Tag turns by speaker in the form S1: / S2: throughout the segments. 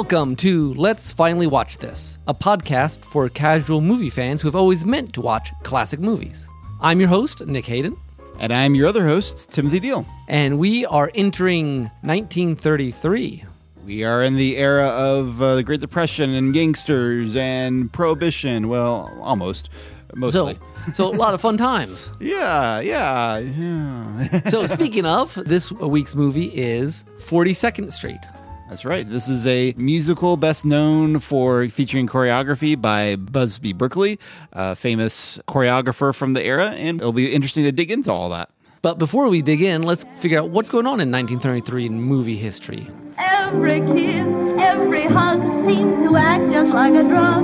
S1: Welcome to Let's Finally Watch This, a podcast for casual movie fans who have always meant to watch classic movies. I'm your host, Nick Hayden,
S2: And I'm your other host, Timothy Deal.
S1: and we are entering 1933.
S2: We are in the era of uh, the Great Depression and gangsters and prohibition. Well, almost. Mostly.
S1: So, so a lot of fun times.
S2: yeah, yeah, yeah.
S1: So, speaking of, this week's movie is 42nd Street.
S2: That's right. This is a musical best known for featuring choreography by Busby Berkeley, a famous choreographer from the era, and it'll be interesting to dig into all that.
S1: But before we dig in, let's figure out what's going on in 1933 in movie history.
S3: Every kiss, every hug seems to act just like a drug.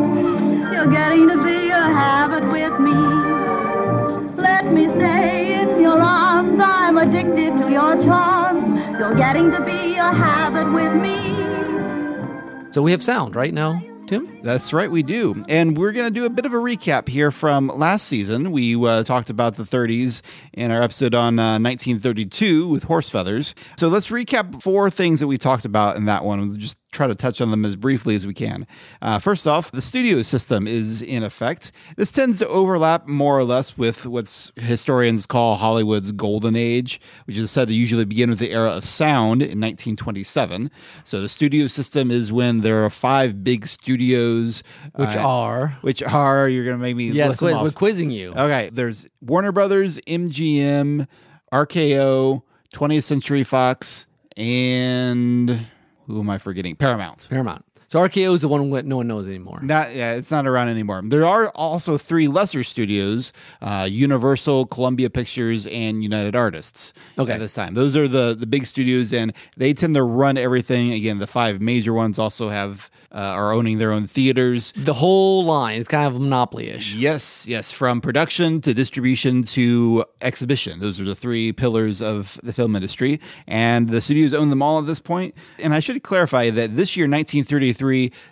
S3: You're getting to be a habit with me. Let me stay in your arms. I'm addicted to your charms. You're getting to be a habit with me.
S1: So, we have sound right now, Tim?
S2: That's right, we do. And we're going to do a bit of a recap here from last season. We uh, talked about the 30s in our episode on uh, 1932 with horse feathers. So let's recap four things that we talked about in that one. Just try to touch on them as briefly as we can. Uh, first off, the studio system is in effect. This tends to overlap more or less with what historians call Hollywood's golden age, which is said to usually begin with the era of sound in 1927. So the studio system is when there are five big studios,
S1: Which
S2: uh,
S1: are.
S2: which are you're going to make me
S1: Yes,
S2: list them
S1: quiz,
S2: off.
S1: we're quizzing you.
S2: Okay, there's Warner Brothers, MGM, RKO, 20th Century Fox, and who am I forgetting? Paramount.
S1: Paramount. So RKO is the one that no one knows anymore.
S2: Not yeah, it's not around anymore. There are also three lesser studios: uh, Universal, Columbia Pictures, and United Artists.
S1: Okay.
S2: at this time, those are the the big studios, and they tend to run everything. Again, the five major ones also have uh, are owning their own theaters.
S1: The whole line is kind of monopoly ish.
S2: Yes, yes, from production to distribution to exhibition. Those are the three pillars of the film industry. And the studios own them all at this point. And I should clarify that this year, 1933,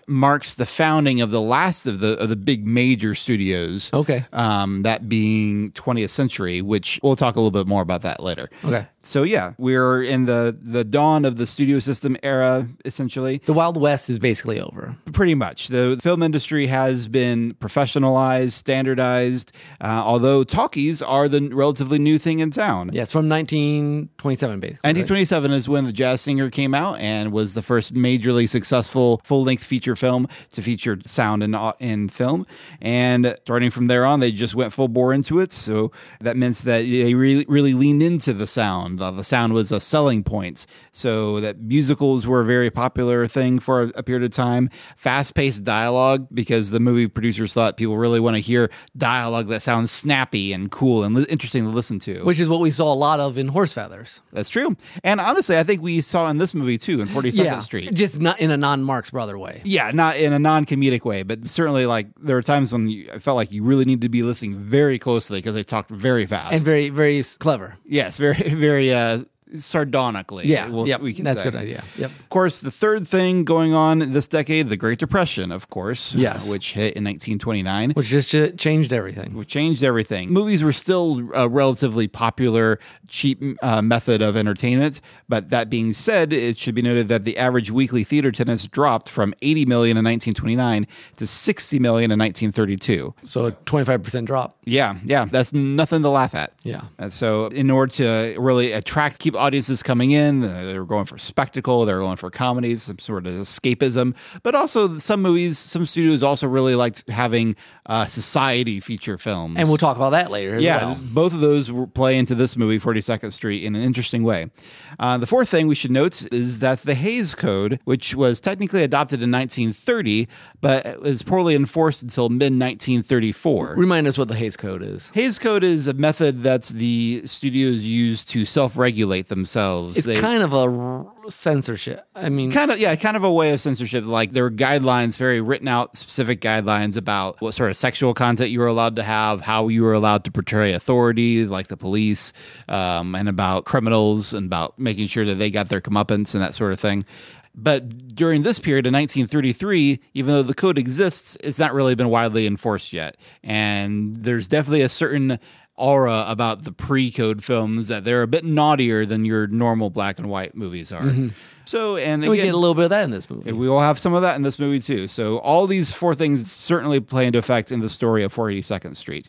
S2: marks the founding of the last of the of the big major studios.
S1: Okay.
S2: Um, that being 20th Century, which we'll talk a little bit more about that later.
S1: Okay.
S2: So yeah, we're in the the dawn of the studio system era, essentially.
S1: The Wild West is basically over.
S2: Pretty much. The film industry has been professionalized, standardized, uh, although talkies are the relatively new thing in town.
S1: Yeah, it's from 1927, basically. right?
S2: 1927 is when The Jazz Singer came out and was the first majorly successful full length feature film to feature sound in, in film. And starting from there on, they just went full bore into it. So that meant that they really, really leaned into the sound. Uh, the sound was a selling point. So that musicals were a very popular thing for a, a period of time. Fast paced dialogue, because the movie producers thought people really want to hear dialogue that sounds snappy and cool and li- interesting to listen to.
S1: Which is what we saw a lot of in Horse Feathers.
S2: That's true. And honestly, I think we saw in this movie too, in 42nd
S1: yeah,
S2: Street.
S1: just not in a non-Marx Brother way.
S2: Yeah, not in a non comedic way, but certainly like there were times when you, I felt like you really need to be listening very closely because they talked very fast.
S1: And very, very clever.
S2: yes, very, very uh, sardonically.
S1: Yeah,
S2: we'll-
S1: yep,
S2: we can
S1: that's
S2: say.
S1: a good idea. Yep.
S2: Of course, the third thing going on this decade, the Great Depression, of course,
S1: Yes.
S2: uh, which hit in 1929.
S1: Which just ch- changed everything.
S2: Which changed everything. Movies were still a relatively popular, cheap uh, method of entertainment. But that being said, it should be noted that the average weekly theater attendance dropped from 80 million in 1929 to 60 million in 1932.
S1: So a 25% drop.
S2: Yeah, yeah, that's nothing to laugh at.
S1: Yeah.
S2: And so, in order to really attract, keep audiences coming in, uh, they were going for spectacle, they were going for comedies, some sort of escapism. But also, some movies, some studios also really liked having uh, society feature films.
S1: And we'll talk about that later as
S2: Yeah,
S1: well.
S2: both of those play into this movie, 42nd Street, in an interesting way. Uh, the fourth thing we should note is that the Hays Code, which was technically adopted in 1930, but was poorly enforced until mid 1934.
S1: Remind us what the Hays Code is.
S2: Hays Code is a method that the studios use to self-regulate themselves.
S1: It's
S2: They-
S1: kind of a censorship. I mean,
S2: kind of yeah, kind of a way of censorship. Like there were guidelines, very written out, specific guidelines about what sort of sexual content you were allowed to have, how you were allowed to portray authority, like the police, um, and about criminals, and about making sure that they got their comeuppance and that sort of thing. But during this period in 1933, even though the code exists, it's not really been widely enforced yet. And there's definitely a certain aura about the pre-code films that they're a bit naughtier than your normal black and white movies are. So, and
S1: And we
S2: again,
S1: get a little bit of that in this movie.
S2: we will have some of that in this movie too. So all these four things certainly play into effect in the story of 482nd Street.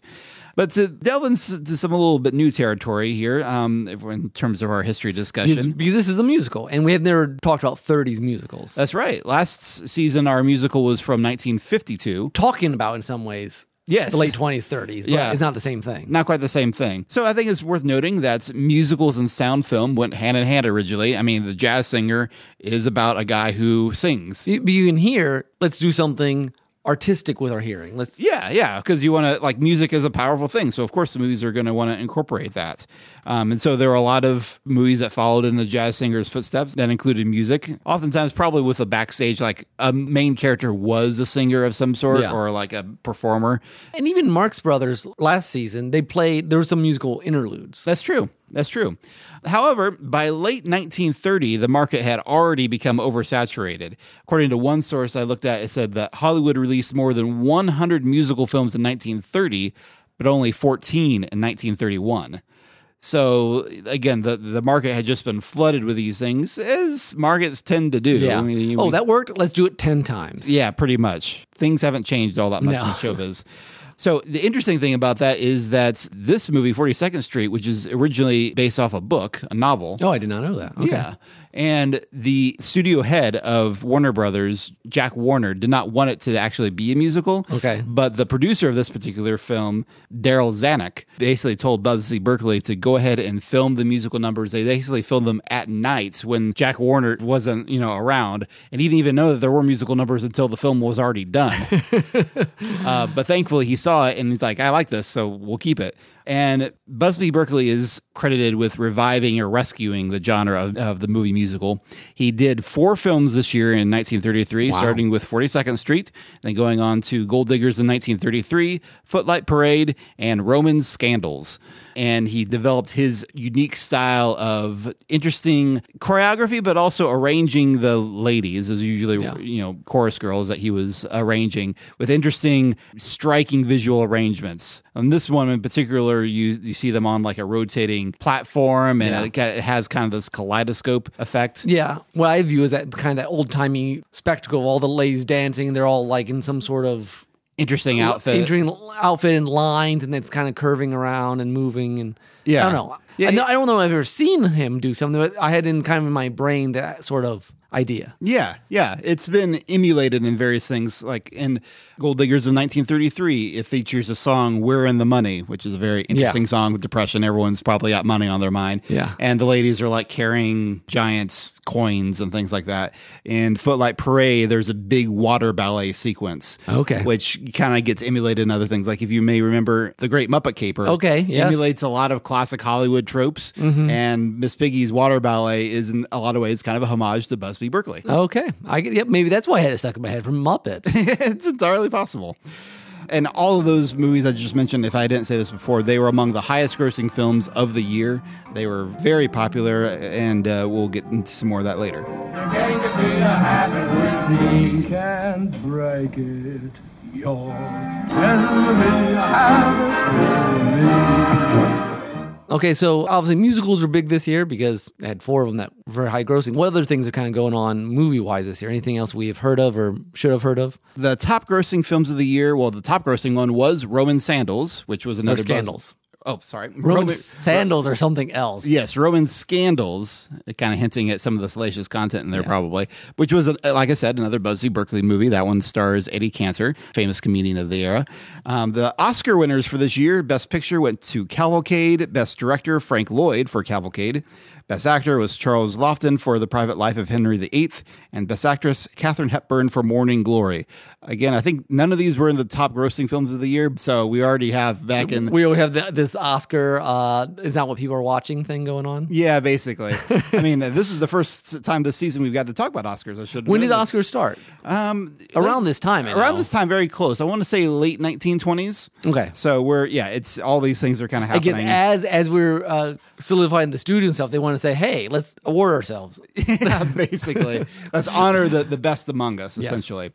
S2: But to delve into some a little bit new territory here, um, in terms of our history discussion.
S1: because this is a musical, and we have never talked about 30s musicals.
S2: That's right. Last season, our musical was from 1952.
S1: Talking about in some ways
S2: Yes.
S1: the late 20s, 30s, but
S2: Yeah.
S1: it's not the same thing.
S2: Not quite the same thing. So I think it's worth noting that musicals and sound film went hand in hand originally. I mean, The Jazz Singer is about a guy who sings.
S1: You, but you can hear, let's do something artistic with our hearing. Let's
S2: Yeah, yeah, because you want to like music is a powerful thing. So of course the movies are going to want to incorporate that. Um, and so there are a lot of movies that followed in the jazz singer's footsteps that included music. Oftentimes, probably with a backstage, like a main character was a singer of some sort
S1: Yeah.
S2: or like a performer.
S1: And even Marx Brothers last season, they played there were some musical interludes.
S2: That's true. That's true. However, by late 1930, the market had already become oversaturated. According to one source I looked at, it said that Hollywood released more than 100 musical films in 1930, but only 14 in 1931. So again, the the market had just been flooded with these things, as markets tend to do.
S1: Yeah.
S2: I mean,
S1: oh, that worked. Let's do it 10 times.
S2: yeah, pretty much. Things haven't changed all that much
S1: No.
S2: in showbiz. So the interesting thing about that is that this movie, 42nd Street, which is originally based off a book, a novel.
S1: Oh, I did not know that. Okay.
S2: Yeah. And the studio head of Warner Brothers, Jack Warner, did not want it to actually be a musical.
S1: Okay.
S2: But the producer of this particular film, Darryl Zanuck, basically told Busby Berkeley to go ahead and film the musical numbers. They basically filmed them at night when Jack Warner wasn't, you know, around. And he didn't even know that there were musical numbers until the film was already done. uh, but thankfully he saw it and he's like, I like this, so we'll keep it. And Busby Berkeley is credited with reviving or rescuing the genre of, of the movie musical. He did four films this year in 1933, starting with 42nd Street, then going on to Gold Diggers in 1933, Footlight Parade, and Roman Scandals. And he developed his unique style of interesting choreography, but also arranging the ladies, as usually
S1: Yeah.
S2: you know chorus girls that he was arranging with interesting, striking visual arrangements. And this one in particular, you you see them on like a rotating platform, and
S1: Yeah.
S2: it, it has kind of this kaleidoscope effect.
S1: Yeah. What I view as that kind of that old timey spectacle of all the ladies dancing. They're all like in some sort of
S2: Interesting outfit.
S1: Interesting outfit and lines, and it's kind of curving around and moving. And
S2: Yeah.
S1: I don't know.
S2: Yeah,
S1: I,
S2: it-
S1: I don't know if I've ever seen him do something, but I had in kind of in my brain that sort of idea.
S2: Yeah, yeah. It's been emulated in various things. Like in Gold Diggers of 1933, it features a song, We're in the Money, which is a very interesting
S1: Yeah.
S2: song with depression. Everyone's probably got money on their mind.
S1: Yeah.
S2: And the ladies are like carrying giants coins and things like that. In Footlight Parade, there's a big water ballet sequence.
S1: Okay.
S2: Which kind of gets emulated in other things. Like if you may remember, The Great Muppet Caper.
S1: Okay, yes. Mm-hmm.
S2: Emulates a lot of classic Hollywood tropes. And Miss Piggy's water ballet is in a lot of ways kind of a homage to Busby Berkeley.
S1: Okay. I get, yep, maybe that's why I had it stuck in my head from Muppets.
S2: it's entirely possible. And all of those movies I just mentioned, if I didn't say this before, they were among the highest grossing films of the year. They were very popular, and uh, we'll get into some more of that later.
S4: Getting to be a habit with me can't break it. You're getting to a habit with me.
S1: Okay, so obviously musicals are big this year because I had four of them that were very high grossing. What other things are kind of going on movie wise this year? Anything else we have heard of or should have heard of?
S2: The top grossing films of the year, well, the top grossing one was Roman Sandals, which was another buzz-
S1: Scandals.
S2: Oh, sorry.
S1: Roman, sandals or something else.
S2: Yes, Roman Scandals, kind of hinting at some of the salacious content in there, probably, which was, uh, like I said, another Busby Berkeley movie. That one stars Eddie Cantor, famous comedian of the era. Um, the Oscar winners for this year Best Picture went to Cavalcade, Best Director, Frank Lloyd for Cavalcade. Best Actor was Charles Laughton for The Private Life of Henry VIII, and Best Actress, Katharine Hepburn for Morning Glory. Again, I think none of these were in the top grossing films of the year, so we already have back in.
S1: We always have the, this Oscar, uh, is that what people are watching thing going on?
S2: Yeah, basically. I mean, this is the first time this season we've got to talk about Oscars. I should.
S1: When did. Oscars start?
S2: Um,
S1: Around this time, I
S2: Around
S1: know.
S2: this time, very close. I want to say late 1920s.
S1: Okay.
S2: So we're yeah, it's all these things are kind of
S1: I guess
S2: happening.
S1: as as we're uh, solidifying the studio and stuff, they want to say, "Hey, let's award ourselves."
S2: yeah, basically. Let's honor the, the best among us, essentially.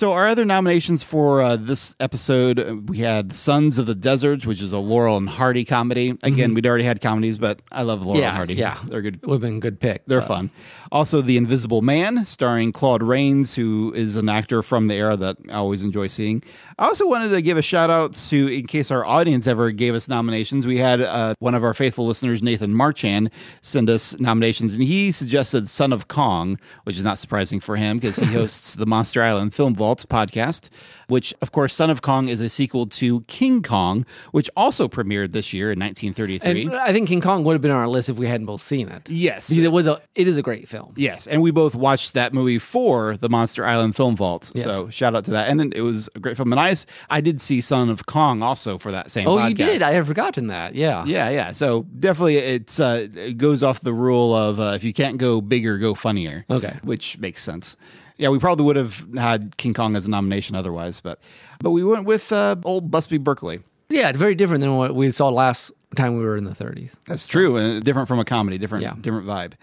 S2: So, our other nominations for uh, this episode, uh, we had Sons of the Deserts, which is a Laurel and Hardy comedy. Again, we'd already had comedies, but I love Laurel
S1: Mm-hmm. Yeah,
S2: and Hardy.
S1: yeah.
S2: they're good.
S1: Would have been a good pick.
S2: They're
S1: but-
S2: fun. Also, The Invisible Man, starring Claude Rains, who is an actor from the era that I always enjoy seeing. I also wanted to give a shout out to, in case our audience ever gave us nominations, we had uh, one of our faithful listeners, Nathan Marchand, send us nominations, and he suggested Son of Kong, which is not surprising for him because he hosts the Monster Island Film Vaults podcast, which, of course, Son of Kong is a sequel to King Kong, which also premiered this year in 1933.
S1: And I think King Kong would have been on our list if we hadn't both seen it.
S2: Yes.
S1: Because it was a it is a great film.
S2: Yes, and we both watched that movie for the Monster Island Film Vault.
S1: Yes.
S2: So shout out to that, and it was a great film. And I, I did see Son of Kong also for that same.
S1: Oh,
S2: podcast.
S1: you did. I had forgotten that. Yeah.
S2: yeah, yeah. So definitely, it's uh, it goes off the rule of uh, if you can't go bigger, go funnier.
S1: Okay.
S2: which makes sense. Yeah, we probably would have had King Kong as a nomination otherwise, but but we went with uh, old Busby Berkeley.
S1: Yeah, very different than what we saw last time we were in the 30s.
S2: That's true, and different from a comedy, different
S1: Yeah.
S2: different vibe.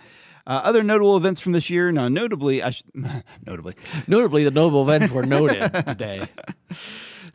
S2: Uh, other notable events from this year, now notably, I sh- notably,
S1: Notably, the notable events were noted today.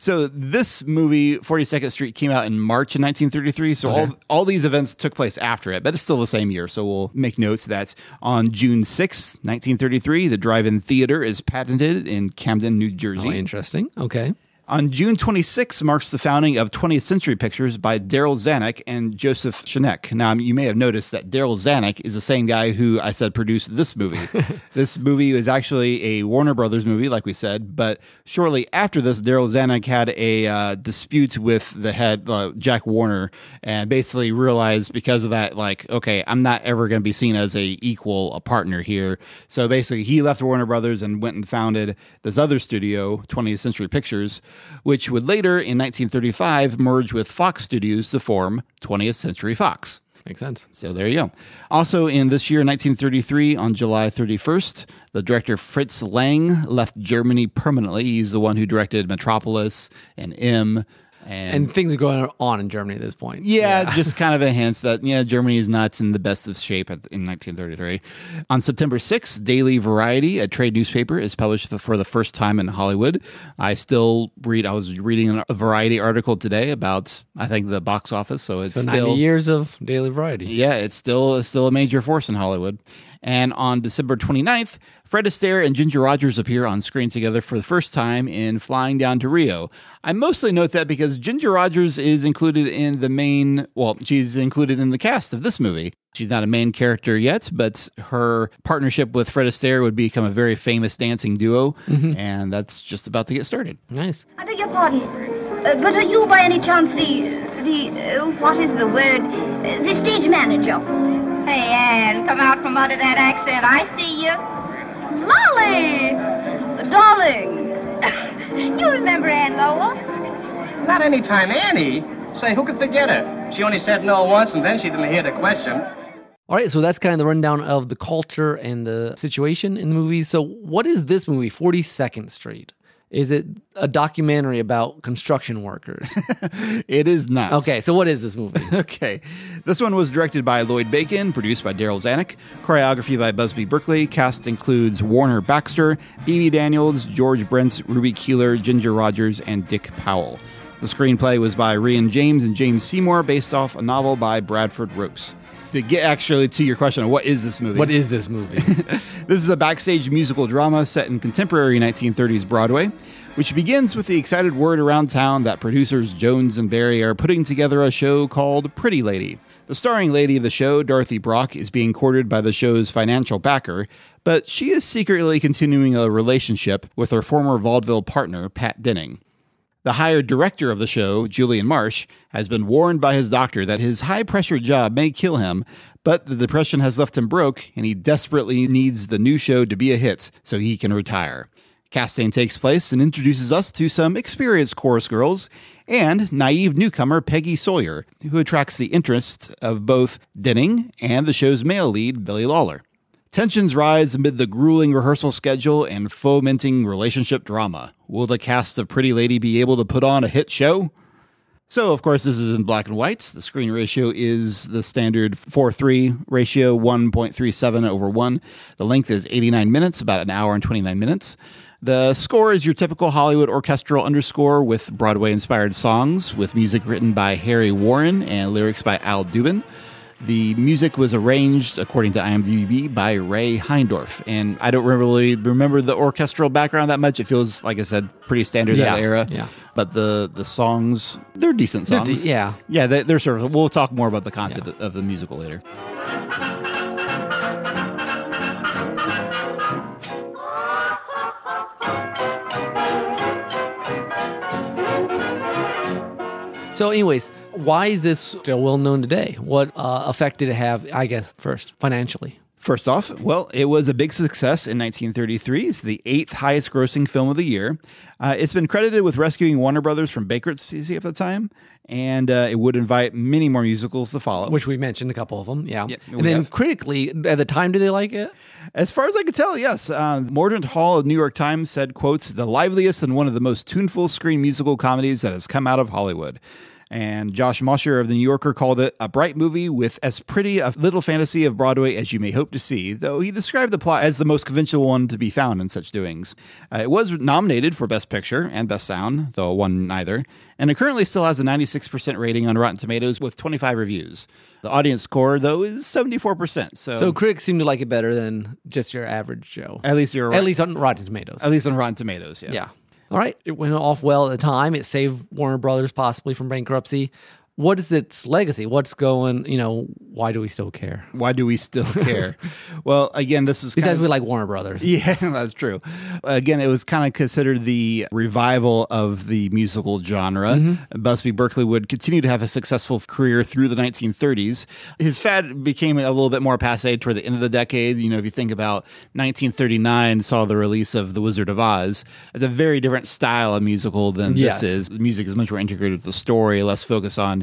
S2: So this movie, 42nd Street, came out in March of 1933. So all all these events took place after it, but it's still the same year. So we'll make notes that on June 6th, 1933, the drive-in theater is patented in Camden, New Jersey.
S1: Oh, interesting. Okay.
S2: On June 26 marks the founding of 20th Century Pictures by Darryl Zanuck and Joseph Schenck. Now, you may have noticed that Darryl Zanuck is the same guy who I said produced this movie. this movie was actually a Warner Brothers movie, like we said, but shortly after this, Darryl Zanuck had a uh, dispute with the head, uh, Jack Warner, and basically realized because of that, like, okay, I'm not ever going to be seen as a equal, a partner here. So basically, he left Warner Brothers and went and founded this other studio, 20th Century Pictures, which would later in 1935 merge with Fox Studios to form 20th Century Fox.
S1: Makes sense.
S2: So there you go. Also, in this year, 1933, on July 31st, the director Fritz Lang left Germany permanently. He's the one who directed Metropolis and M. And,
S1: And things are going on in Germany at this point.
S2: yeah, just kind of a hint that yeah, Germany is not in the best of shape at, in 1933. On September 6th, Daily Variety, a trade newspaper, is published for- for the first time in Hollywood. I still read. I was reading a Variety article today about I think the box office, so it's
S1: So
S2: still
S1: years of daily variety.
S2: yeah, it's still it's still a major force in Hollywood. And on December 29th, Fred Astaire and Ginger Rogers appear on screen together for the first time in Flying Down to Rio. I mostly note that because Ginger Rogers is included in the main, well, she's included in the cast of this movie. She's not a main character yet, but her partnership with Fred Astaire would become a very famous dancing duo, and that's just about to get started.
S1: Nice.
S3: I beg your pardon, uh, but are you by any chance the the uh, what is the word? Uh, the stage manager? Hey, Anne, come out from under that accent. I see you. Lolly, darling. you remember Anne Lowell?
S5: Not any time Annie. Say, who could forget her? She only said no once, and then she didn't hear the question.
S1: All right, so that's kind of the rundown of the culture and the situation in the movie. So, what is this movie, 42nd Street? Is it a documentary about construction workers?
S2: It is not.
S1: okay, so what is this movie?
S2: Okay. This one was directed by Lloyd Bacon, produced by Darryl Zanuck, choreography by Busby Berkeley. Cast includes Warner Baxter, Bebe Daniels, George Brents, Ruby Keeler, Ginger Rogers, and Dick Powell. The screenplay was by Rian James and James Seymour, based off a novel by Bradford Ropes. To get actually to your question of what is this movie?
S1: what is this movie?
S2: This is a backstage musical drama set in contemporary 1930s Broadway, which begins with the excited word around town that producers Jones and Barry are putting together a show called Pretty Lady. The starring lady of the show, Dorothy Brock, is being courted by the show's financial backer, but she is secretly continuing a relationship with her former vaudeville partner, Pat Denning. The hired director of the show, Julian Marsh, has been warned by his doctor that his high pressure job may kill him, but the depression has left him broke and he desperately needs the new show to be a hit so he can retire. Casting takes place and introduces us to some experienced chorus girls and naive newcomer Peggy Sawyer, who attracts the interest of both Denning and the show's male lead, Billy Lawler. Tensions rise amid the grueling rehearsal schedule and fomenting relationship drama. Will the cast of Pretty Lady be able to put on a hit show? So, of course, this is in black and white. The screen ratio is the standard 4 3 ratio, 1.37 over 1. The length is 89 minutes, about an hour and 29 minutes. The score is your typical Hollywood orchestral underscore with Broadway inspired songs, with music written by Harry Warren and lyrics by Al Dubin. The music was arranged, according to IMDb, by Ray Heindorf. And I don't really remember the orchestral background that much. It feels, like I said, pretty standard
S1: Yeah,
S2: that era.
S1: yeah.
S2: But the, the songs, they're decent
S1: They're
S2: songs.
S1: de- yeah.
S2: Yeah, they, they're sort of, we'll talk more about the content of the musical later.
S1: So, anyways, why is this still well known today? What uh, effect did it have? I guess first financially.
S2: First off, well, it was a big success in 1933. It's the eighth highest grossing film of the year. Uh, it's been credited with rescuing Warner Brothers from bankruptcy at the time, and uh, it would invite many more musicals to follow.
S1: which we mentioned a couple of them. Yeah.
S2: Yeah,
S1: and then
S2: have.
S1: critically, at the time, did they like it?
S2: As far as I could tell, yes. Uh, Mordaunt Hall of New York Times said, quotes, the liveliest and one of the most tuneful screen musical comedies that has come out of Hollywood. And Josh Mosher of The New Yorker called it a bright movie with as pretty a little fantasy of Broadway as you may hope to see, though he described the plot as the most conventional one to be found in such doings. Uh, it was nominated for Best Picture and Best Sound, though it won neither. And it currently still has a 96% rating on Rotten Tomatoes with 25 reviews. The audience score, though, is 74%. So,
S1: So critics seem to like it better than just your average Joe.
S2: at least you're
S1: At least on Rotten Tomatoes.
S2: At least on Rotten Tomatoes, yeah.
S1: yeah. All right. It went off well at the time. It saved Warner Brothers possibly from bankruptcy. What is its legacy? What's going, you know, why do we still care?
S2: Why do we still care? well, again, this was
S1: Besides,
S2: kind
S1: we like Warner Brothers.
S2: yeah, that's true. Again, it was kind of considered the revival of the musical genre.
S1: Mm-hmm.
S2: Busby Berkeley would continue to have a successful career through the 1930s. His fad became a little bit more passe toward the end of the decade. You know, if you think about 1939, saw the release of The Wizard of Oz. It's a very different style of musical than
S1: Yes.
S2: this is. The music is much more integrated with the story, less focus on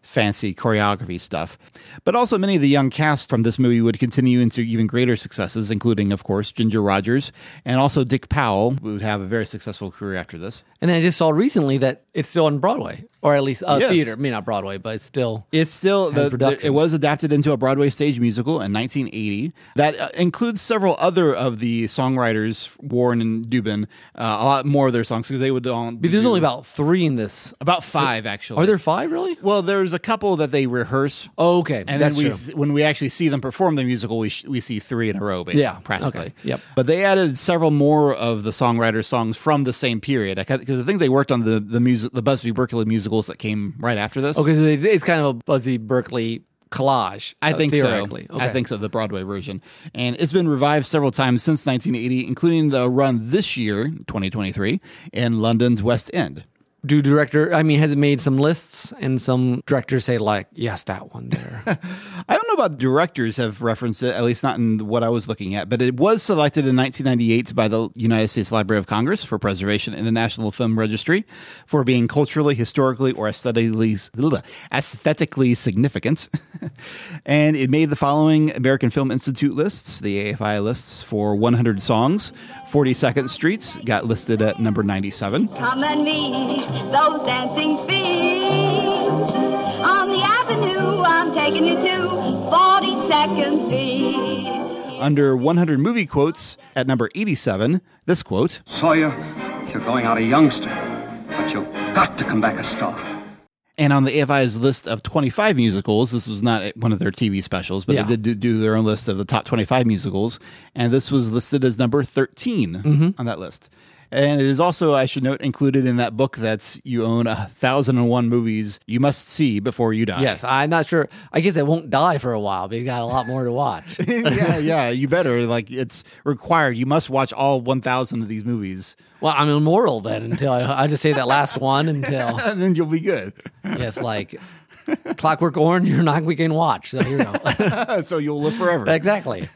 S2: fancy choreography stuff. But also, many of the young cast from this movie would continue into even greater successes, including, of course, Ginger Rogers and also Dick Powell, who would have a very successful career after this.
S1: And then I just saw recently that it's still on Broadway, or at least a
S2: Yes.
S1: theater. I mean, not Broadway, but it's still.
S2: It's still the, the- it was adapted into a Broadway stage musical in 1980 that uh, includes several other of the songwriters Warren and Dubin, uh, a lot more of their songs because they would all.
S1: But there's only about three in this.
S2: about five actually.
S1: Are there five really?
S2: Well, there's a couple that they rehearse
S1: Oh, okay.
S2: and
S1: that's
S2: then we,
S1: true.
S2: when we actually see them perform the musical, we sh- we see three in a row, basically,
S1: Yeah,
S2: practically.
S1: okay, yep.
S2: But they added several more of the songwriters' songs from the same period because I think they worked on the the music, the Busby Berkeley musicals that came right after this.
S1: Okay, so it- it's kind of a Busby Berkeley collage.
S2: I
S1: uh,
S2: think so.
S1: theoretically.
S2: I think so. The Broadway version, and it's been revived several times since 1980, including the run this year, 2023, in London's West End.
S1: Do director? I mean, has it made some lists and some directors say like, yes, that one there.
S2: I don't know about directors have referenced it, at least not in what I was looking at, but it was selected in 1998 by the United States Library of Congress for preservation in the National Film Registry for being culturally, historically, or aesthetically, aesthetically significant. and it made the following American Film Institute lists, the AFI lists for 100 songs. 42nd Streets got listed at number 97.
S3: Come and meet those dancing feet. On the avenue, I'm taking you to 42nd Street.
S2: Under 100 movie quotes at number 87, this quote
S5: Sawyer, you're going out a youngster, but you've got to come back a star.
S2: And on the AFI's list of 25 musicals, this was not one of their TV specials, but
S1: Yeah.
S2: they did do- their own list of the top 25 musicals. And this was listed as number 13
S1: Mm-hmm.
S2: on that list. And it is also, I should note, included in that book that you own a thousand and one movies you must see before you die.
S1: yes, I'm not sure. I guess it won't die for a while, but you got a lot more to watch.
S2: yeah, yeah, you better. Like, it's required. You must watch all 1,000 of these movies,
S1: well, I'm immortal then until I, I just say that last one until
S2: and then you'll be good.
S1: yes, like Clockwork Orange. You're not we can watch. So you go.
S2: so you'll live forever.
S1: exactly.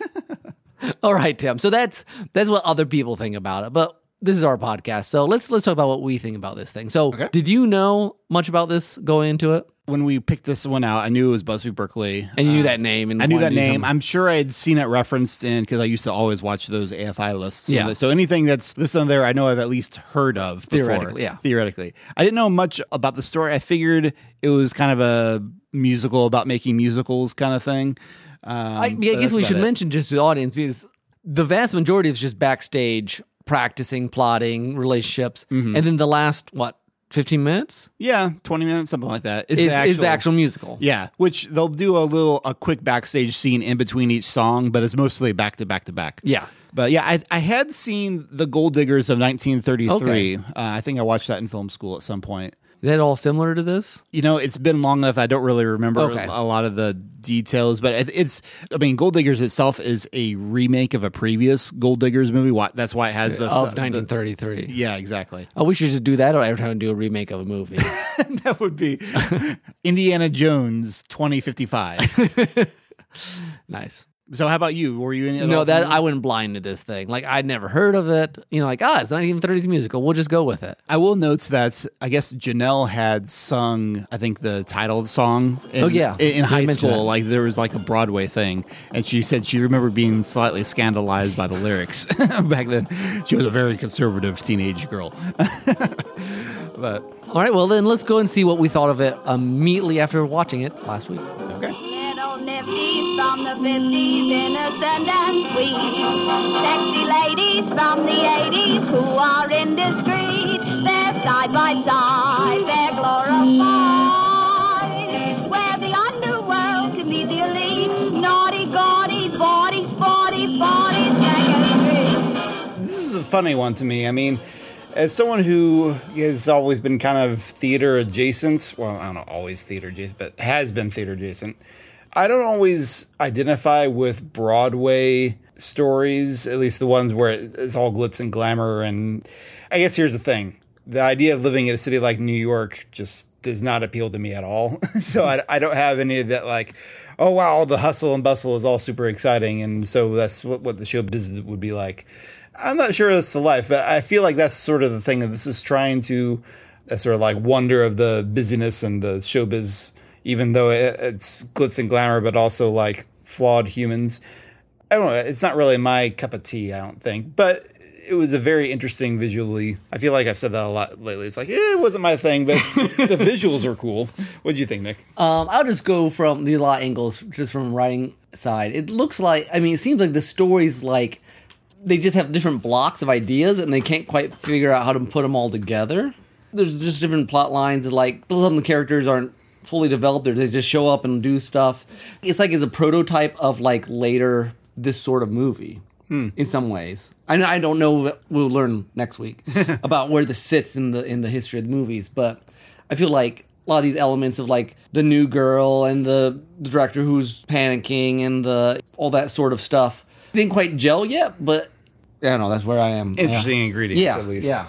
S1: All right, Tim. So that's that's what other people think about it, but this is our podcast. So let's let's talk about what we think about this thing. So,
S2: Okay.
S1: did you know much about this going into it?
S2: When we picked this one out, I knew it was Busby Berkeley.
S1: And you knew that name and
S2: I knew that name.
S1: something-
S2: I'm sure I'd seen it referenced in because I used to always watch those AFI lists. So
S1: Yeah.
S2: that- So anything that's listed on there, I know I've at least heard of. Before.
S1: Theoretically, yeah.
S2: Theoretically, I didn't know much about the story. I figured it was kind of a musical about making musicals kind of thing. Um,
S1: I, I guess we should
S2: it.
S1: mention just to the audience because the vast majority is just backstage practicing, plotting, relationships,
S2: Mm-hmm.
S1: and then the last what fifteen minutes
S2: Yeah, twenty minutes, something like that. Is,
S1: is, is the actual musical.
S2: Yeah, which they'll do a little a quick backstage scene in between each song, but it's mostly back to back to back.
S1: Yeah.
S2: But yeah, I, I had seen the Gold Diggers of 1933.
S1: Okay.
S2: Uh, I think I watched that in film school at some point.
S1: Is that all similar to this?
S2: You know, it's been long enough. I don't really remember
S1: Okay.
S2: a lot of the details, but it's. I mean, Gold Diggers itself is a remake of a previous Gold Diggers movie. Why, that's why it has the
S1: Of
S2: the-
S1: 1933.
S2: yeah, exactly.
S1: Oh, we should just do that every time we do a remake of a movie.
S2: that would be Indiana Jones 2055.
S1: nice.
S2: So, how about you? Were you in it?
S1: No, that I went blind to this thing. Like I'd never heard of it. You know, like ah, it's a 1930s musical. We'll just go with it.
S2: I will note that I guess Janelle had sung, I think the title song. In,
S1: Oh, yeah.
S2: in, in high school,
S1: that.
S2: like there was like a Broadway thing, and she said she remembered being slightly scandalized by the lyrics back then. She was a very conservative teenage girl, but
S1: All right, well then let's go and see what we thought of it immediately after watching it last week.
S2: okay.
S3: Little nifties from the 50s, innocent and sweet. Sexy ladies from the 80s who are indiscreet. They're side by side, they're glorified. Where the underworld can meet the elite. Naughty, gaudy, bawdy, sporty, bawdy, street.
S2: This is a funny one to me. I mean, as someone who has always been kind of theater adjacent, well, I don't know, always theater adjacent, but has been theater adjacent, I don't always identify with Broadway stories, at least the ones where it's all glitz and glamour. And I guess here's the thing the idea of living in a city like New York just does not appeal to me at all. so I, I don't have any of that, like, oh, wow, all the hustle and bustle is all super exciting. And so that's what, what the show would be like. I'm not sure that's the life, but I feel like that's sort of the thing that this is trying to, a sort of like wonder of the busyness and the showbiz, even though it, it's glitz and glamour, but also like flawed humans. I don't know. It's not really my cup of tea, I don't think, but it was a very interesting visually. I feel like I've said that a lot lately. It's like, eh, it wasn't my thing, but the visuals are cool. What do you think, Nick?
S1: Um, I'll just go from the lot angles, just from writing side. It looks like, I mean, it seems like the story's like they just have different blocks of ideas and they can't quite figure out how to put them all together. There's just different plot lines. Like some of the characters aren't fully developed; or they just show up and do stuff. It's like it's a prototype of like later this sort of movie. Hmm. In some ways, I I don't know. We'll learn next week about where this sits in the in the history of the movies, but I feel like a lot of these elements of like the new girl and the, the director who's panicking and the all that sort of stuff didn't quite gel yet. But I don't know. That's where I am.
S2: Interesting ingredients,
S1: Yeah,
S2: at least.
S1: yeah.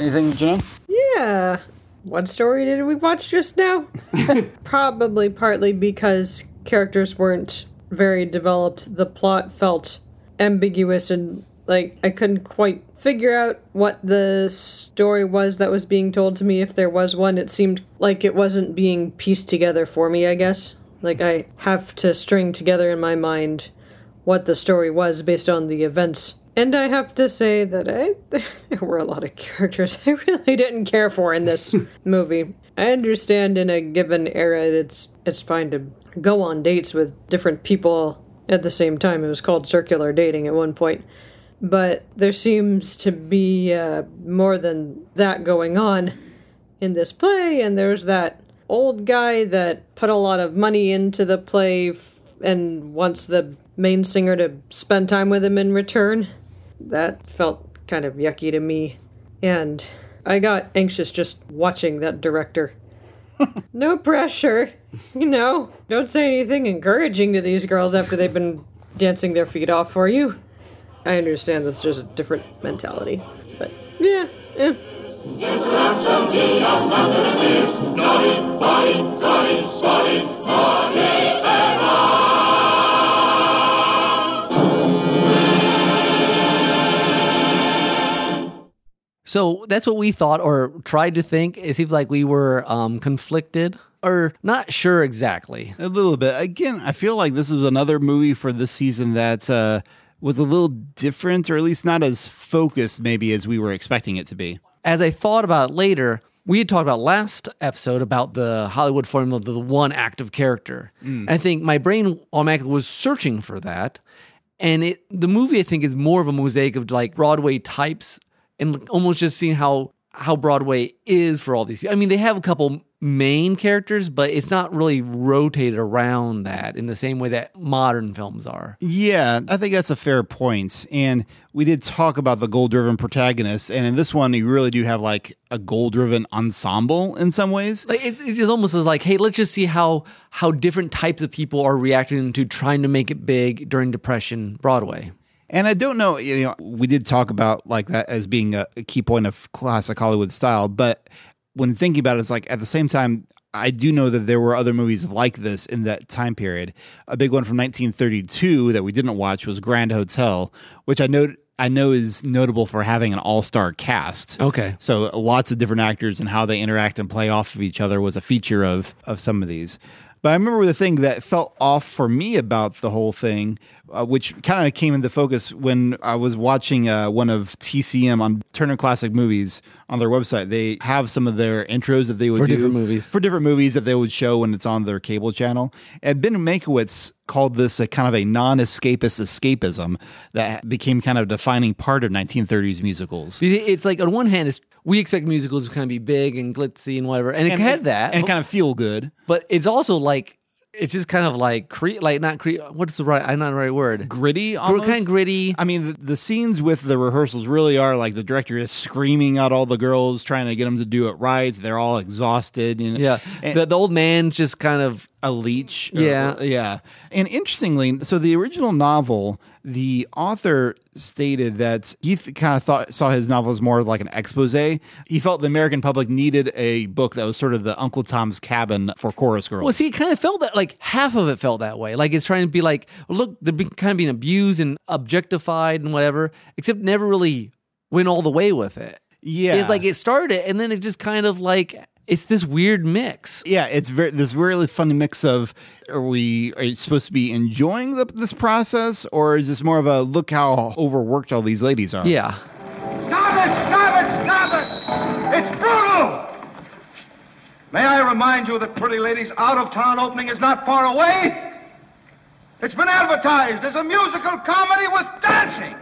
S2: Anything, Janelle?
S6: Yeah. What story did we watch just now? Probably partly because characters weren't very developed. The plot felt ambiguous and like I couldn't quite figure out what the story was that was being told to me if there was one. It seemed like it wasn't being pieced together for me, I guess. Like I have to string together in my mind what the story was based on the events. And I have to say that I there were a lot of characters I really didn't care for in this movie. I understand in a given era it's it's fine to go on dates with different people at the same time. It was called circular dating at one point. But there seems to be uh, more than that going on in this play, and there's that old guy that put a lot of money into the play f- and wants the main singer to spend time with him in return. That felt kind of yucky to me, and I got anxious just watching that director. no pressure, you know. Don't say anything encouraging to these girls after they've been dancing their feet off for you. I understand that's just a different mentality, but yeah, eh.
S1: So that's what we thought or tried to think. It seems like we were um, conflicted or not sure exactly.
S2: A little bit. Again, I feel like this was another movie for this season that uh, was a little different, or at least not as focused, maybe as we were expecting it to be.
S1: As I thought about it later, we had talked about last episode about the Hollywood formula of the one active character. And I think my brain automatically was searching for that. and it the movie I think is more of a mosaic of like Broadway types and almost just seeing how how Broadway is for all these people. I mean, they have a couple main characters, but it's not really rotated around that in the same way that modern films are.
S2: Yeah, I think that's a fair point. And we did talk about the goal driven protagonist. And in this one, you really do have like a goal driven ensemble in some ways.
S1: Like it, it almost is like, hey, let's just see how how different types of people are reacting to trying to make it big during Depression Broadway.
S2: And I don't know, you know, we did talk about like that as being a, a key point of classic Hollywood style, but when thinking about it, it's like at the same time, I do know that there were other movies like this in that time period. A big one from 1932 that we didn't watch was Grand Hotel, which I know I know is notable for having an all-star cast.
S1: Okay.
S2: So lots of different actors and how they interact and play off of each other was a feature of of some of these. But I remember the thing that felt off for me about the whole thing, uh, which kind of came into focus when I was watching uh, one of TCM on Turner Classic Movies on their website. They have some of their intros that they would
S1: For
S2: do
S1: different movies.
S2: for different movies that they would show when it's on their cable channel. And Ben Mankiewicz called this a kind of a non-escapist escapism that became kind of a defining part of 1930s musicals.
S1: It's like on one hand, it's we expect musicals to kind of be big and glitzy and whatever, and it had that,
S2: and
S1: but,
S2: kind of feel good.
S1: but it's also like it's just kind of like cre- like not cre- what's the right? I'm not the right word.
S2: Gritty, almost.
S1: kind of gritty.
S2: I mean, the, the scenes with the rehearsals really are like the director is screaming at all the girls, trying to get them to do it right. They're all exhausted. You know?
S1: Yeah,
S2: And-
S1: the, the old man's just kind of
S2: a leech. or-
S1: Yeah.
S2: yeah. And interestingly, so the original novel, the author stated that he th- kind of thought saw his novel as more of like an expose. He felt the American public needed a book that was sort of the Uncle Tom's Cabin for chorus girls.
S1: Well, see, it kind of felt that like half of it felt that way. Like it's trying to be like, look, they're being, kind of being abused and objectified and whatever, except never really went all the way with it.
S2: yeah,
S1: It's like it started and then it just kind of like it's this weird mix.
S2: yeah, it's very this really funny mix of are we are you supposed to be enjoying the, this process or is this more of a look how overworked all these ladies are?
S1: Yeah.
S7: Stop it! Stop it! Stop it! It's brutal! May I remind you that Pretty Ladies Out of Town opening is not far away? It's been advertised as a musical comedy with dancing!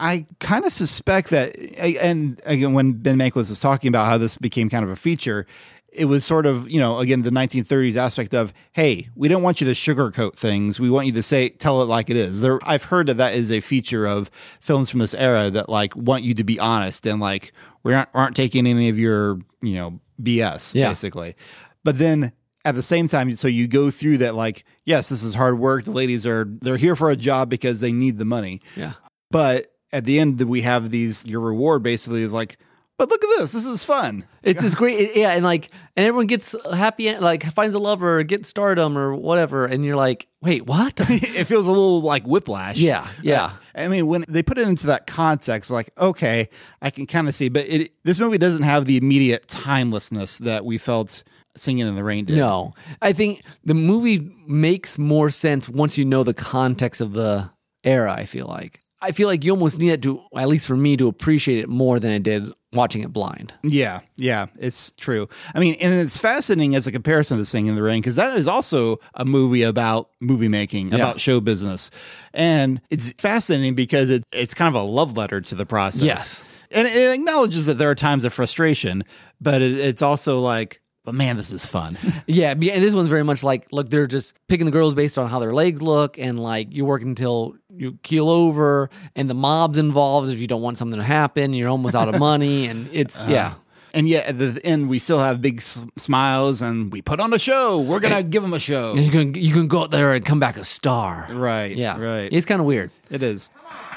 S2: I kind of suspect that, and again, when Ben Mankiewicz was talking about how this became kind of a feature, it was sort of, you know, again, the 1930s aspect of, hey, we don't want you to sugarcoat things. We want you to say, tell it like it is. There, I've heard that that is a feature of films from this era that like want you to be honest and like we aren't, aren't taking any of your, you know, BS,
S1: Yeah.
S2: basically. But then at the same time, so you go through that, like, yes, this is hard work. The ladies are, they're here for a job because they need the money.
S1: Yeah.
S2: But at the end, that we have these. Your reward basically is like, but look at this. This is fun.
S1: It's this great, it- yeah, and like, and everyone gets happy, like finds a lover, or gets stardom, or whatever, and you're like, wait, what?
S2: it feels a little like whiplash.
S1: Yeah, uh, yeah.
S2: I mean, when they put it into that context, like, okay, I can kind of see, but it, this movie doesn't have the immediate timelessness that we felt Singing in the Rain did.
S1: No, I think the movie makes more sense once you know the context of the era. I feel like I feel like you almost need it to, at least for me, to appreciate it more than I did watching it blind.
S2: Yeah, yeah, it's true. I mean, and it's fascinating as a comparison to Singing in the Rain because that is also a movie about movie making, about show business, and it's fascinating because it, it's kind of a love letter to the process.
S1: Yes.
S2: and it acknowledges that there are times of frustration, but it, it's also like, but man, this is fun.
S1: Yeah, be- and this one's very much like, look, they're just picking the girls based on how their legs look, and like you work until you keel over, and the mob's involved if you don't want something to happen. You're almost out of money, and it's uh-huh. yeah.
S2: and yet at the end, we still have big s- smiles, and we put on a show. We're gonna give them a show.
S1: You can you can go out there and come back a star.
S2: Right.
S1: Yeah.
S2: Right.
S1: It's kind of weird.
S2: it is.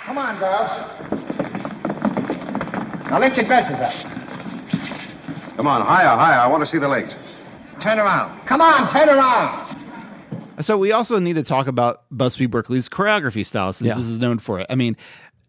S5: Come on, girls. Now lift your dresses up.
S7: Come on, higher, higher. I want to see the legs.
S5: Turn around. Come on, turn around.
S2: So we also need to talk about Busby Berkeley's choreography style, since
S1: Yeah.
S2: this is known for it. I mean,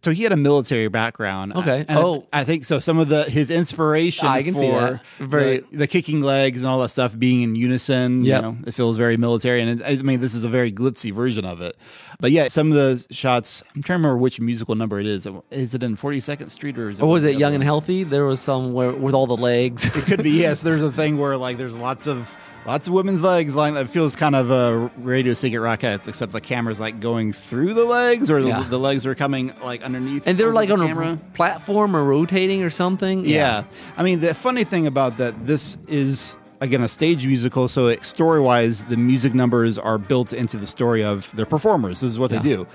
S2: so he had a military background.
S1: Uh, okay.
S2: And
S1: Oh.
S2: I think so. Some of the his inspiration
S1: I can
S2: for
S1: see that. Very-
S2: the, the kicking legs and all that stuff being in unison.
S1: Yep.
S2: You know, it feels very military, and it, I mean, this is a very glitzy version of it. But yeah, some of the shots. I'm trying to remember which musical number it is. Is it in 42nd Street or is it?
S1: Or was it Young and? Healthy? There was some where with all the legs.
S2: It could be yes. There's a thing where like there's lots of Lots of women's legs line. It feels kind of uh, Radio City Rockettes, except the camera's like going through the legs, or the,
S1: Yeah.
S2: the legs are coming like underneath.
S1: And they're like
S2: the
S1: on
S2: camera.
S1: a platform or rotating or something.
S2: Yeah. I mean, the funny thing about that, this is again a stage musical, so story wise, the music numbers are built into the story of their performers. This is what
S1: Yeah.
S2: they do.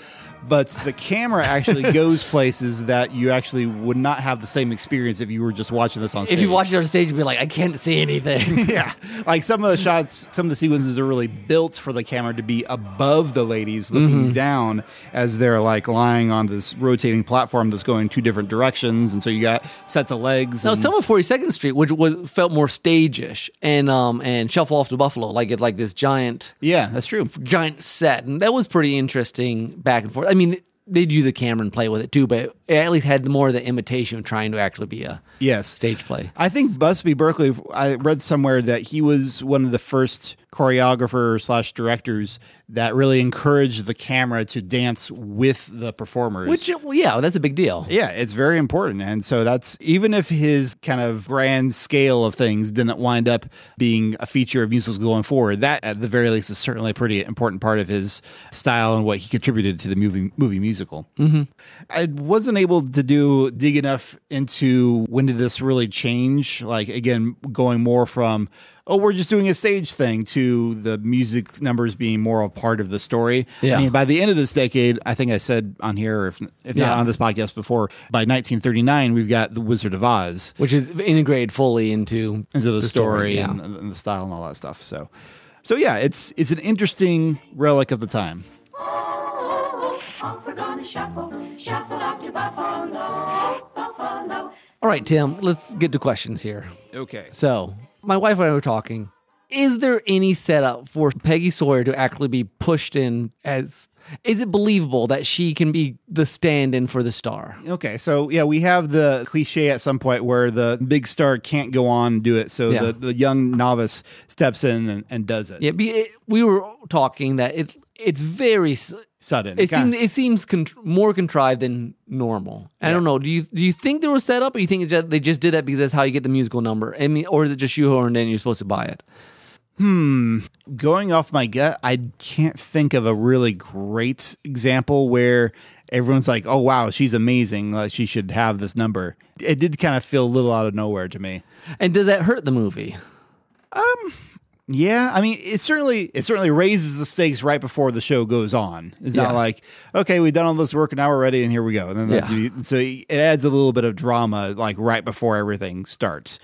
S2: But the camera actually goes places that you actually would not have the same experience if you were just watching this on stage.
S1: If you watch it on stage, you'd be like, I can't see anything.
S2: yeah, like some of the shots, some of the sequences are really built for the camera to be above the ladies, looking
S1: Mm-hmm.
S2: down as they're like lying on this rotating platform that's going two different directions, and so you got sets of legs.
S1: Now,
S2: and-
S1: some of Forty Second Street, which was felt more stage-ish, and um and Shuffle Off to Buffalo, like it like this giant
S2: yeah, that's true.
S1: giant set, and that was pretty interesting back and forth. I mean, they'd use the camera and play with it too, but it at least had more of the imitation of trying to actually be a
S2: Yes,
S1: stage play.
S2: I think Busby Berkeley. I read somewhere that he was one of the first choreographer slash directors that really encourage the camera to dance with the performers.
S1: Which, well, yeah, that's a big deal.
S2: Yeah, it's very important. And so that's even if his kind of grand scale of things didn't wind up being a feature of musicals going forward, that at the very least is certainly a pretty important part of his style and what he contributed to the movie movie musical. Mm-hmm. I wasn't able to do dig enough into when did this really change? Like again, going more from oh, we're just doing a stage thing to the music numbers being more a part of the story.
S1: Yeah.
S2: I mean, by the end of this decade, I think I said on here, if, if
S1: Yeah.
S2: not on this podcast before, by 1939, we've got The Wizard of Oz
S1: Which is integrated fully into
S2: into the, story,
S1: yeah.
S2: and, and the style and all that stuff. So, so yeah, it's it's an interesting relic of the time.
S3: Off we're gonna shuffle, shuffle off to Buffalo, Buffalo.
S1: All right, Tim, let's get to questions here.
S2: Okay.
S1: So, my wife and I were talking. Is there any setup for Peggy Sawyer to actually be pushed in as? Is it believable that she can be the stand-in for the star?
S2: Okay, so yeah, we have the cliche at some point where the big star can't go on and do it, so
S1: Yeah.
S2: the, the young novice steps in and, and does it.
S1: Yeah, be, it, we were talking that it's it's very.
S2: Sudden.
S1: It seems it seems con- more contrived than normal. I don't know. Do you do you think there was set up, or you think it just, they just did that because that's how you get the musical number? I mean, or is it just shoehorned in? You're supposed to buy it. Hmm.
S2: Going off my gut, I can't think of a really great example where everyone's like, "Oh wow, she's amazing. Like, she should have this number." It did kind of feel a little out of nowhere to me.
S1: And does that hurt the movie?
S2: Yeah, I mean, it certainly it certainly raises the stakes right before the show goes on. It's
S1: Yeah.
S2: not like, okay, we've done all this work and now we're ready and here we go. And then
S1: Yeah.
S2: so it adds a little bit of drama like right before everything starts.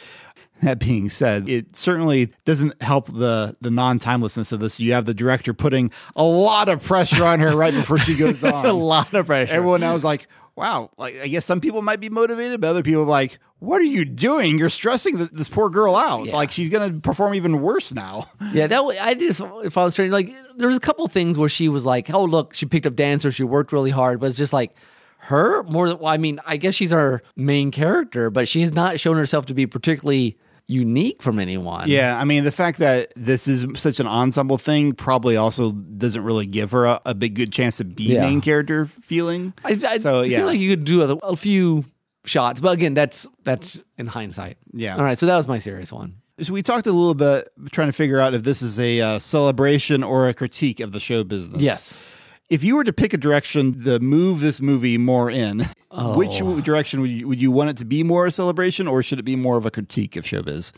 S2: That being said, it certainly doesn't help the the non timelessness of this. You have the director putting a lot of pressure on her right before she goes on.
S1: A lot of pressure.
S2: Everyone now is like, wow. Like I guess some people might be motivated, but other people are like, what are you doing? You're stressing th- this poor girl out.
S1: Yeah.
S2: Like she's gonna perform even worse now.
S1: Yeah, that I just if I was trying like there was a couple things where she was like, oh look, she picked up dancer, she worked really hard, but it's just like her more than well, I mean, I guess she's our main character, but she's not shown herself to be particularly unique from anyone.
S2: Yeah, I mean the fact that this is such an ensemble thing probably also doesn't really give her a, a big good chance to be
S1: Yeah.
S2: main character feeling.
S1: I, I
S2: so
S1: feel like you could do a, a few shots, but again, that's that's in hindsight.
S2: Yeah.
S1: All right, so that was my serious one.
S2: so we talked a little bit trying to figure out if this is a uh, celebration or a critique of the show business.
S1: Yes.
S2: If you were to pick a direction to move this movie more in,
S1: Oh.
S2: which direction would you, would you want it to be more a celebration or should it be more of a critique of showbiz?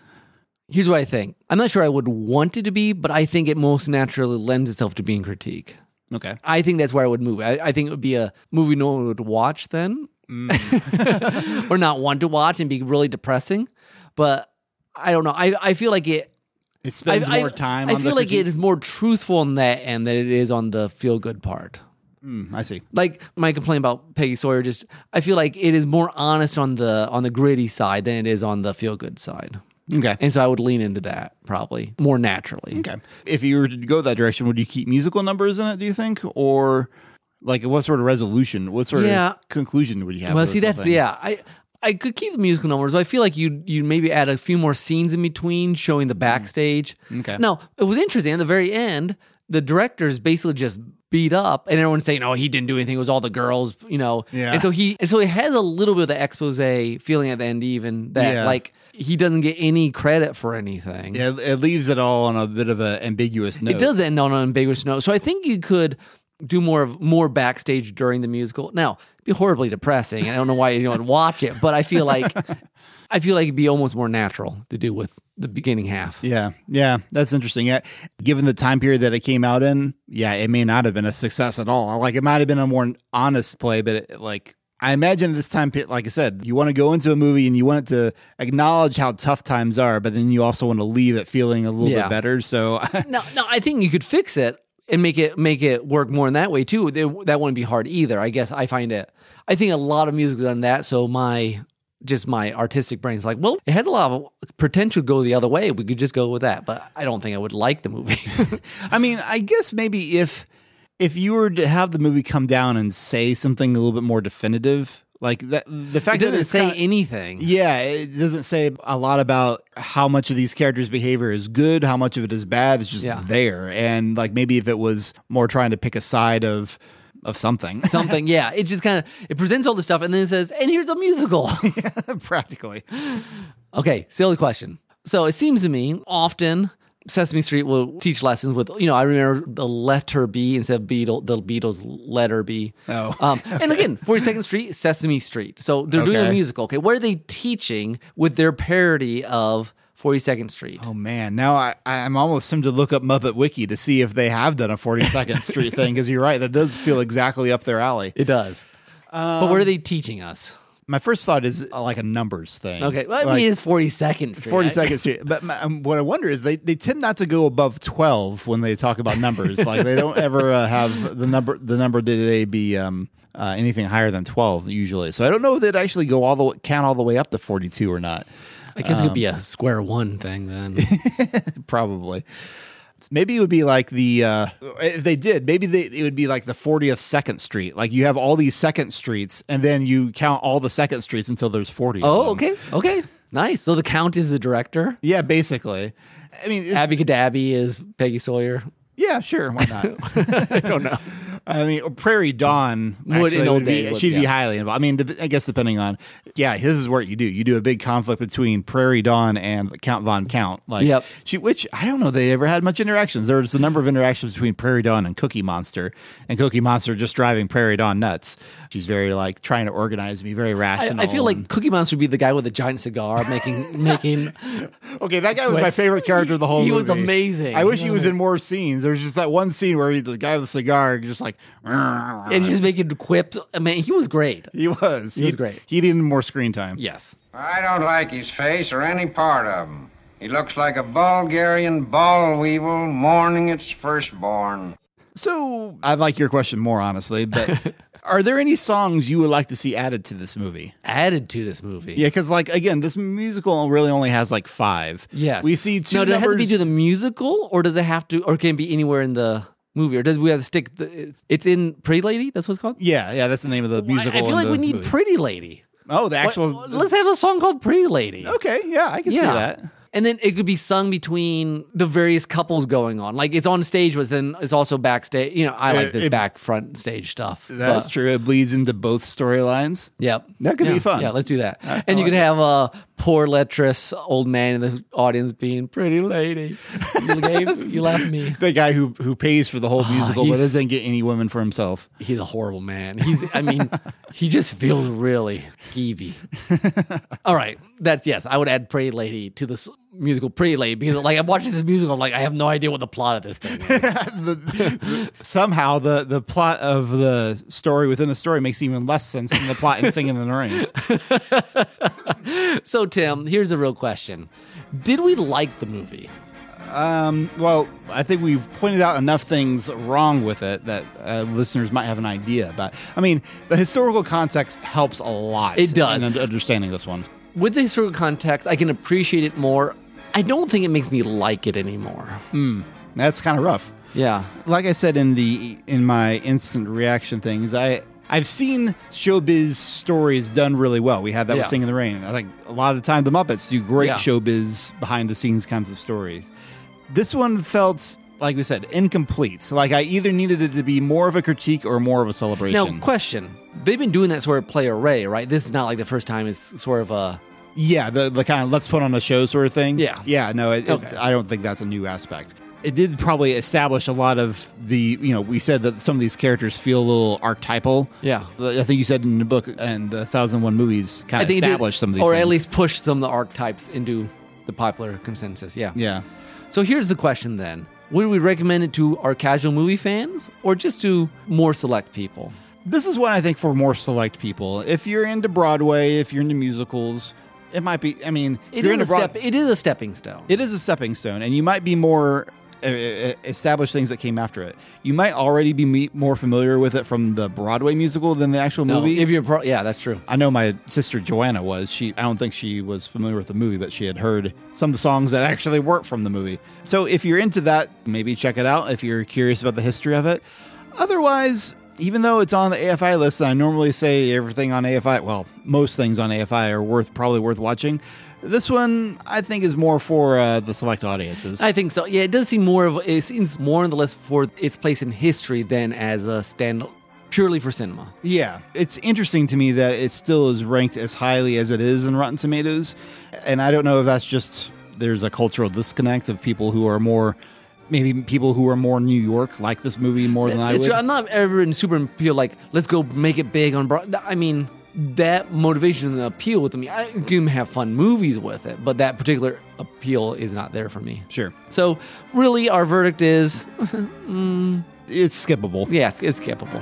S1: Here's what I think. I'm not sure I would want it to be, but I think it most naturally lends itself to being critique.
S2: Okay.
S1: I think that's where I would move. I, I think it would be a movie no one would watch then, mm. or not want to watch and be really depressing. But I don't know. I, I feel like it.
S2: It spends
S1: I,
S2: more time
S1: I
S2: on
S1: feel like
S2: critique?
S1: it is more truthful on that end than it is on the feel good part.
S2: Mm, I see.
S1: Like my complaint about Peggy Sawyer, just I feel like it is more honest on the on the gritty side than it is on the feel good side,
S2: Okay.
S1: and so I would lean into that probably more naturally.
S2: Okay. If you were to go that direction, would you keep musical numbers in it, do you think? Or like what sort of resolution? What sort
S1: Yeah.
S2: of conclusion would you have?
S1: Well, see, that's
S2: thing?
S1: yeah. I I could keep the musical numbers, but I feel like you you maybe add a few more scenes in between, showing the backstage.
S2: Mm. Okay.
S1: Now it was interesting at the very end. The directors basically just beat up, and everyone's saying, "Oh, he didn't do anything. It was all the girls," you know.
S2: Yeah.
S1: And so he, and so he has a little bit of the expose feeling at the end, even that
S2: Yeah.
S1: like he doesn't get any credit for anything.
S2: It, it leaves it all on a bit of an ambiguous note.
S1: It does end on an ambiguous note. So I think you could do more of more backstage during the musical. Now, it'd be horribly depressing. And I don't know why you don't watch it, but I feel like I feel like it'd be almost more natural to do with the beginning half.
S2: Yeah, yeah, that's interesting. Yeah, given the time period that it came out in, yeah, it may not have been a success at all. Like it might have been a more honest play, but it, like I imagine this time, like I said, you want to go into a movie and you want it to acknowledge how tough times are, but then you also want to leave it feeling a little
S1: Yeah.
S2: bit better. So
S1: No, no, I think you could fix it and make it make it work more in that way too. That wouldn't be hard either. I guess I find it. I think a lot of music's done that. So my just my artistic brain's like, well, it had a lot of potential to go the other way. We could just go with that. But I don't think I would like the movie.
S2: I mean, I guess maybe if if you were to have the movie come down and say something a little bit more definitive, like that, the fact that It
S1: doesn't
S2: it's
S1: say
S2: kinda-
S1: anything.
S2: Yeah, it doesn't say a lot about how much of these characters' behavior is good, how much of it is bad. It's just
S1: Yeah.
S2: there, and like maybe if it was more trying to pick a side of of something,
S1: something. Yeah, it just kind of it presents all the stuff and then it says, "And here's a musical."
S2: practically.
S1: okay, silly question. So it seems to me often Sesame Street will teach lessons with you know I remember the letter B instead of Beetle the Beatles letter B.
S2: Oh,
S1: um, and again, Forty Second Street, Sesame Street. So they're doing a musical. Okay, what are they teaching with their parody of Forty Second Street?
S2: Oh man, now I I'm almost tempted to look up Muppet Wiki to see if they have done a 42nd Street thing because you're right, that does feel exactly up their alley.
S1: It does. but what are they teaching us?
S2: My first thought is uh, like a numbers thing.
S1: Okay, well, I
S2: Like-
S1: mean it's Forty Second Street.
S2: Forty Second Street. But my, um, what I wonder is they, they tend not to go above twelve when they talk about numbers. like they don't ever uh, have the number the number today be um, uh, anything higher than twelve usually. So I don't know if they'd actually go all the way, count all the way up to forty two or not.
S1: I guess it could be
S2: Um,
S1: a square one thing then.
S2: Probably. Maybe it would be like the uh, if they did. Maybe they, it would be like the fortieth second street. Like you have all these second streets, and then you count all the second streets until there's forty. of
S1: oh,
S2: them.
S1: okay, okay, nice. So the count is the director.
S2: Yeah, basically. I mean, it's,
S1: Abby Cadabby is Peggy Sawyer.
S2: yeah, sure, why not?
S1: I don't know.
S2: I mean, Prairie Dawn
S1: Would
S2: actually
S1: in old
S2: would be,
S1: days would,
S2: she'd be
S1: yeah.
S2: highly involved. I mean, I guess depending on, yeah, this is what you do. You do a big conflict between Prairie Dawn and Count Von Count. Like,
S1: Yep.
S2: she, which I don't know, they ever had much interactions. There was a number of interactions between Prairie Dawn and Cookie Monster, and Cookie Monster just driving Prairie Dawn nuts. She's very like trying to organize me, very rational.
S1: I feel like Cookie Monster would be the guy with the giant cigar making making.
S2: okay, that guy was my favorite character of the whole
S1: He was amazing.
S2: I wish he was in more scenes. There was just that one scene where he, the guy with the cigar just like,
S1: and he's just making quips. I mean, he was great.
S2: He was.
S1: He was great.
S2: He needed more screen time.
S1: Yes.
S5: I don't like his face or any part of him. He looks like a Bulgarian boll weevil mourning its firstborn.
S2: So I like your question more, honestly, but are there any songs you would like to see added to this movie?
S1: Added to this movie.
S2: Yeah, because like again, this musical really only has like five.
S1: Yes.
S2: we see two
S1: Now, does it have to be
S2: numbers-
S1: to the musical, or does it have to, or can it be anywhere in the movie, or does we have to stick? The, it's- it's in Pretty Lady. That's what it's called.
S2: yeah, yeah, that's the name of the musical.
S1: I, I feel like we need
S2: movie.
S1: Pretty Lady.
S2: Oh, the
S1: What-
S2: actual.
S1: let's have a song called Pretty Lady.
S2: okay, yeah, I can see that.
S1: And then it could be sung between the various couples going on. Like it's on stage, but then it's also backstage. You know, I like
S2: It-
S1: this
S2: it-
S1: back front stage stuff.
S2: That's
S1: but-
S2: true. It bleeds into both storylines.
S1: Yep.
S2: That could be fun.
S1: Yeah, let's do that. and you could have a poor lecherous old man in the audience being pretty lady. You, gave, you left me.
S2: The guy who who pays for the whole musical but
S1: Ah,
S2: doesn't get any women for himself.
S1: He's a horrible man. He's I mean, he just feels really skeevy. All right. That's yes, I would add Pretty Lady to this musical Pretty Lady because like I'm watching this musical, I'm like, I have no idea what the plot of this thing is.
S2: Somehow the the plot of the story within the story makes even less sense than the plot in Singing in the Rain.
S1: So Tim, here's a real question. Did we like the movie?
S2: Um, well, I think we've pointed out enough things wrong with it that uh, listeners might have an idea about. I mean, the historical context helps a lot.
S1: It does.
S2: in understanding this one.
S1: With the historical context, I can appreciate it more. I don't think it makes me like it anymore.
S2: That's kind of rough.
S1: Yeah.
S2: Like I said in the in my instant reaction things, I I've seen showbiz stories done really well. We had that
S1: Yeah.
S2: with Singing in the Rain. I think a lot of the time the Muppets do great
S1: Yeah.
S2: showbiz behind the scenes kinds of stories. This one felt like we said, incomplete. So, like I either needed it to be more of a critique or more of a celebration.
S1: Now, question: They've been doing that sort of play array, right? This is not like the first time. It's sort of a
S2: Yeah, the the kind of let's put on a show sort of thing.
S1: Yeah.
S2: yeah. No, it, it- I don't think that's a new aspect. It did probably establish a lot of the you know we said that some of these characters feel a little archetypal.
S1: Yeah.
S2: I think you said in the book and the Thousand One movies kind of
S1: it did-
S2: established some of these,
S1: or
S2: things.
S1: at least push some of the archetypes into the popular consensus. Yeah.
S2: yeah.
S1: So here's the question then: Would we recommend it to our casual movie fans, or just to more select people?
S2: This is one I think for more select people. If you're into Broadway, if you're into musicals, it might be. I mean, if you're
S1: is a
S2: Broad-
S1: step. It is a stepping stone.
S2: it is a stepping stone, and you might be more established things that came after it. You might already be me- more familiar with it from the Broadway musical than the actual
S1: No,
S2: movie.
S1: if you're pro- yeah, that's true.
S2: I know my sister Joanna was. She I don't think she was familiar with the movie, but she had heard some of the songs that actually weren't from the movie. So if you're into that, maybe check it out if you're curious about the history of it. Otherwise, even though it's on the AFI list, and I normally say everything on AFI, well, most things on AFI are worth probably worth watching. This one I think is more for uh, the select audiences.
S1: I think so. Yeah, it does seem more of it seems more on the list for its place in history than as a stand purely for cinema.
S2: Yeah, it's interesting to me that it still is ranked as highly as it is in Rotten Tomatoes, and I don't know if that's just there's a cultural disconnect of people who are more, maybe people who are more New York like this movie more than I
S1: It's
S2: would.
S1: true. I'm not ever in super like let's go make it big on broad. I mean that motivation and appeal with me. I can have fun movies with it, but that particular appeal is not there for me.
S2: Sure,
S1: So really, our verdict is mm,
S2: it's skippable.
S1: yes, it's skippable.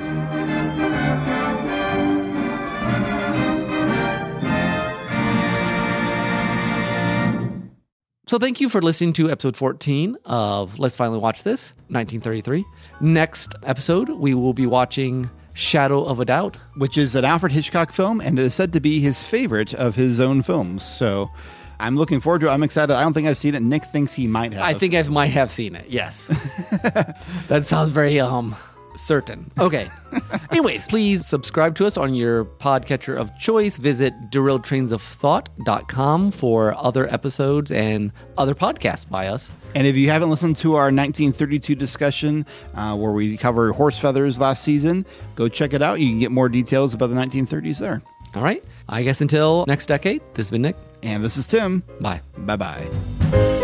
S1: So thank you for listening to episode 14 of Let's Finally Watch This, 1933. Next episode, we will be watching Shadow of a Doubt.
S2: Which is an Alfred Hitchcock film, and it is said to be his favorite of his own films. So. I'm looking forward to it. I'm excited. I don't think I've seen it. Nick thinks he might have.
S1: I think I might have seen it. Yes. that sounds very um certain. Okay. Anyways, please subscribe to us on your podcatcher of choice. Visit derailedtrainsofthought.com for other episodes and other podcasts by us.
S2: And if you haven't listened to our 1932 discussion, uh, where we covered horse feathers last season, go check it out. You can get more details about the 1930s there.
S1: All right. I guess until next decade, this has been Nick.
S2: And this is Tim.
S1: Bye.
S2: Bye bye.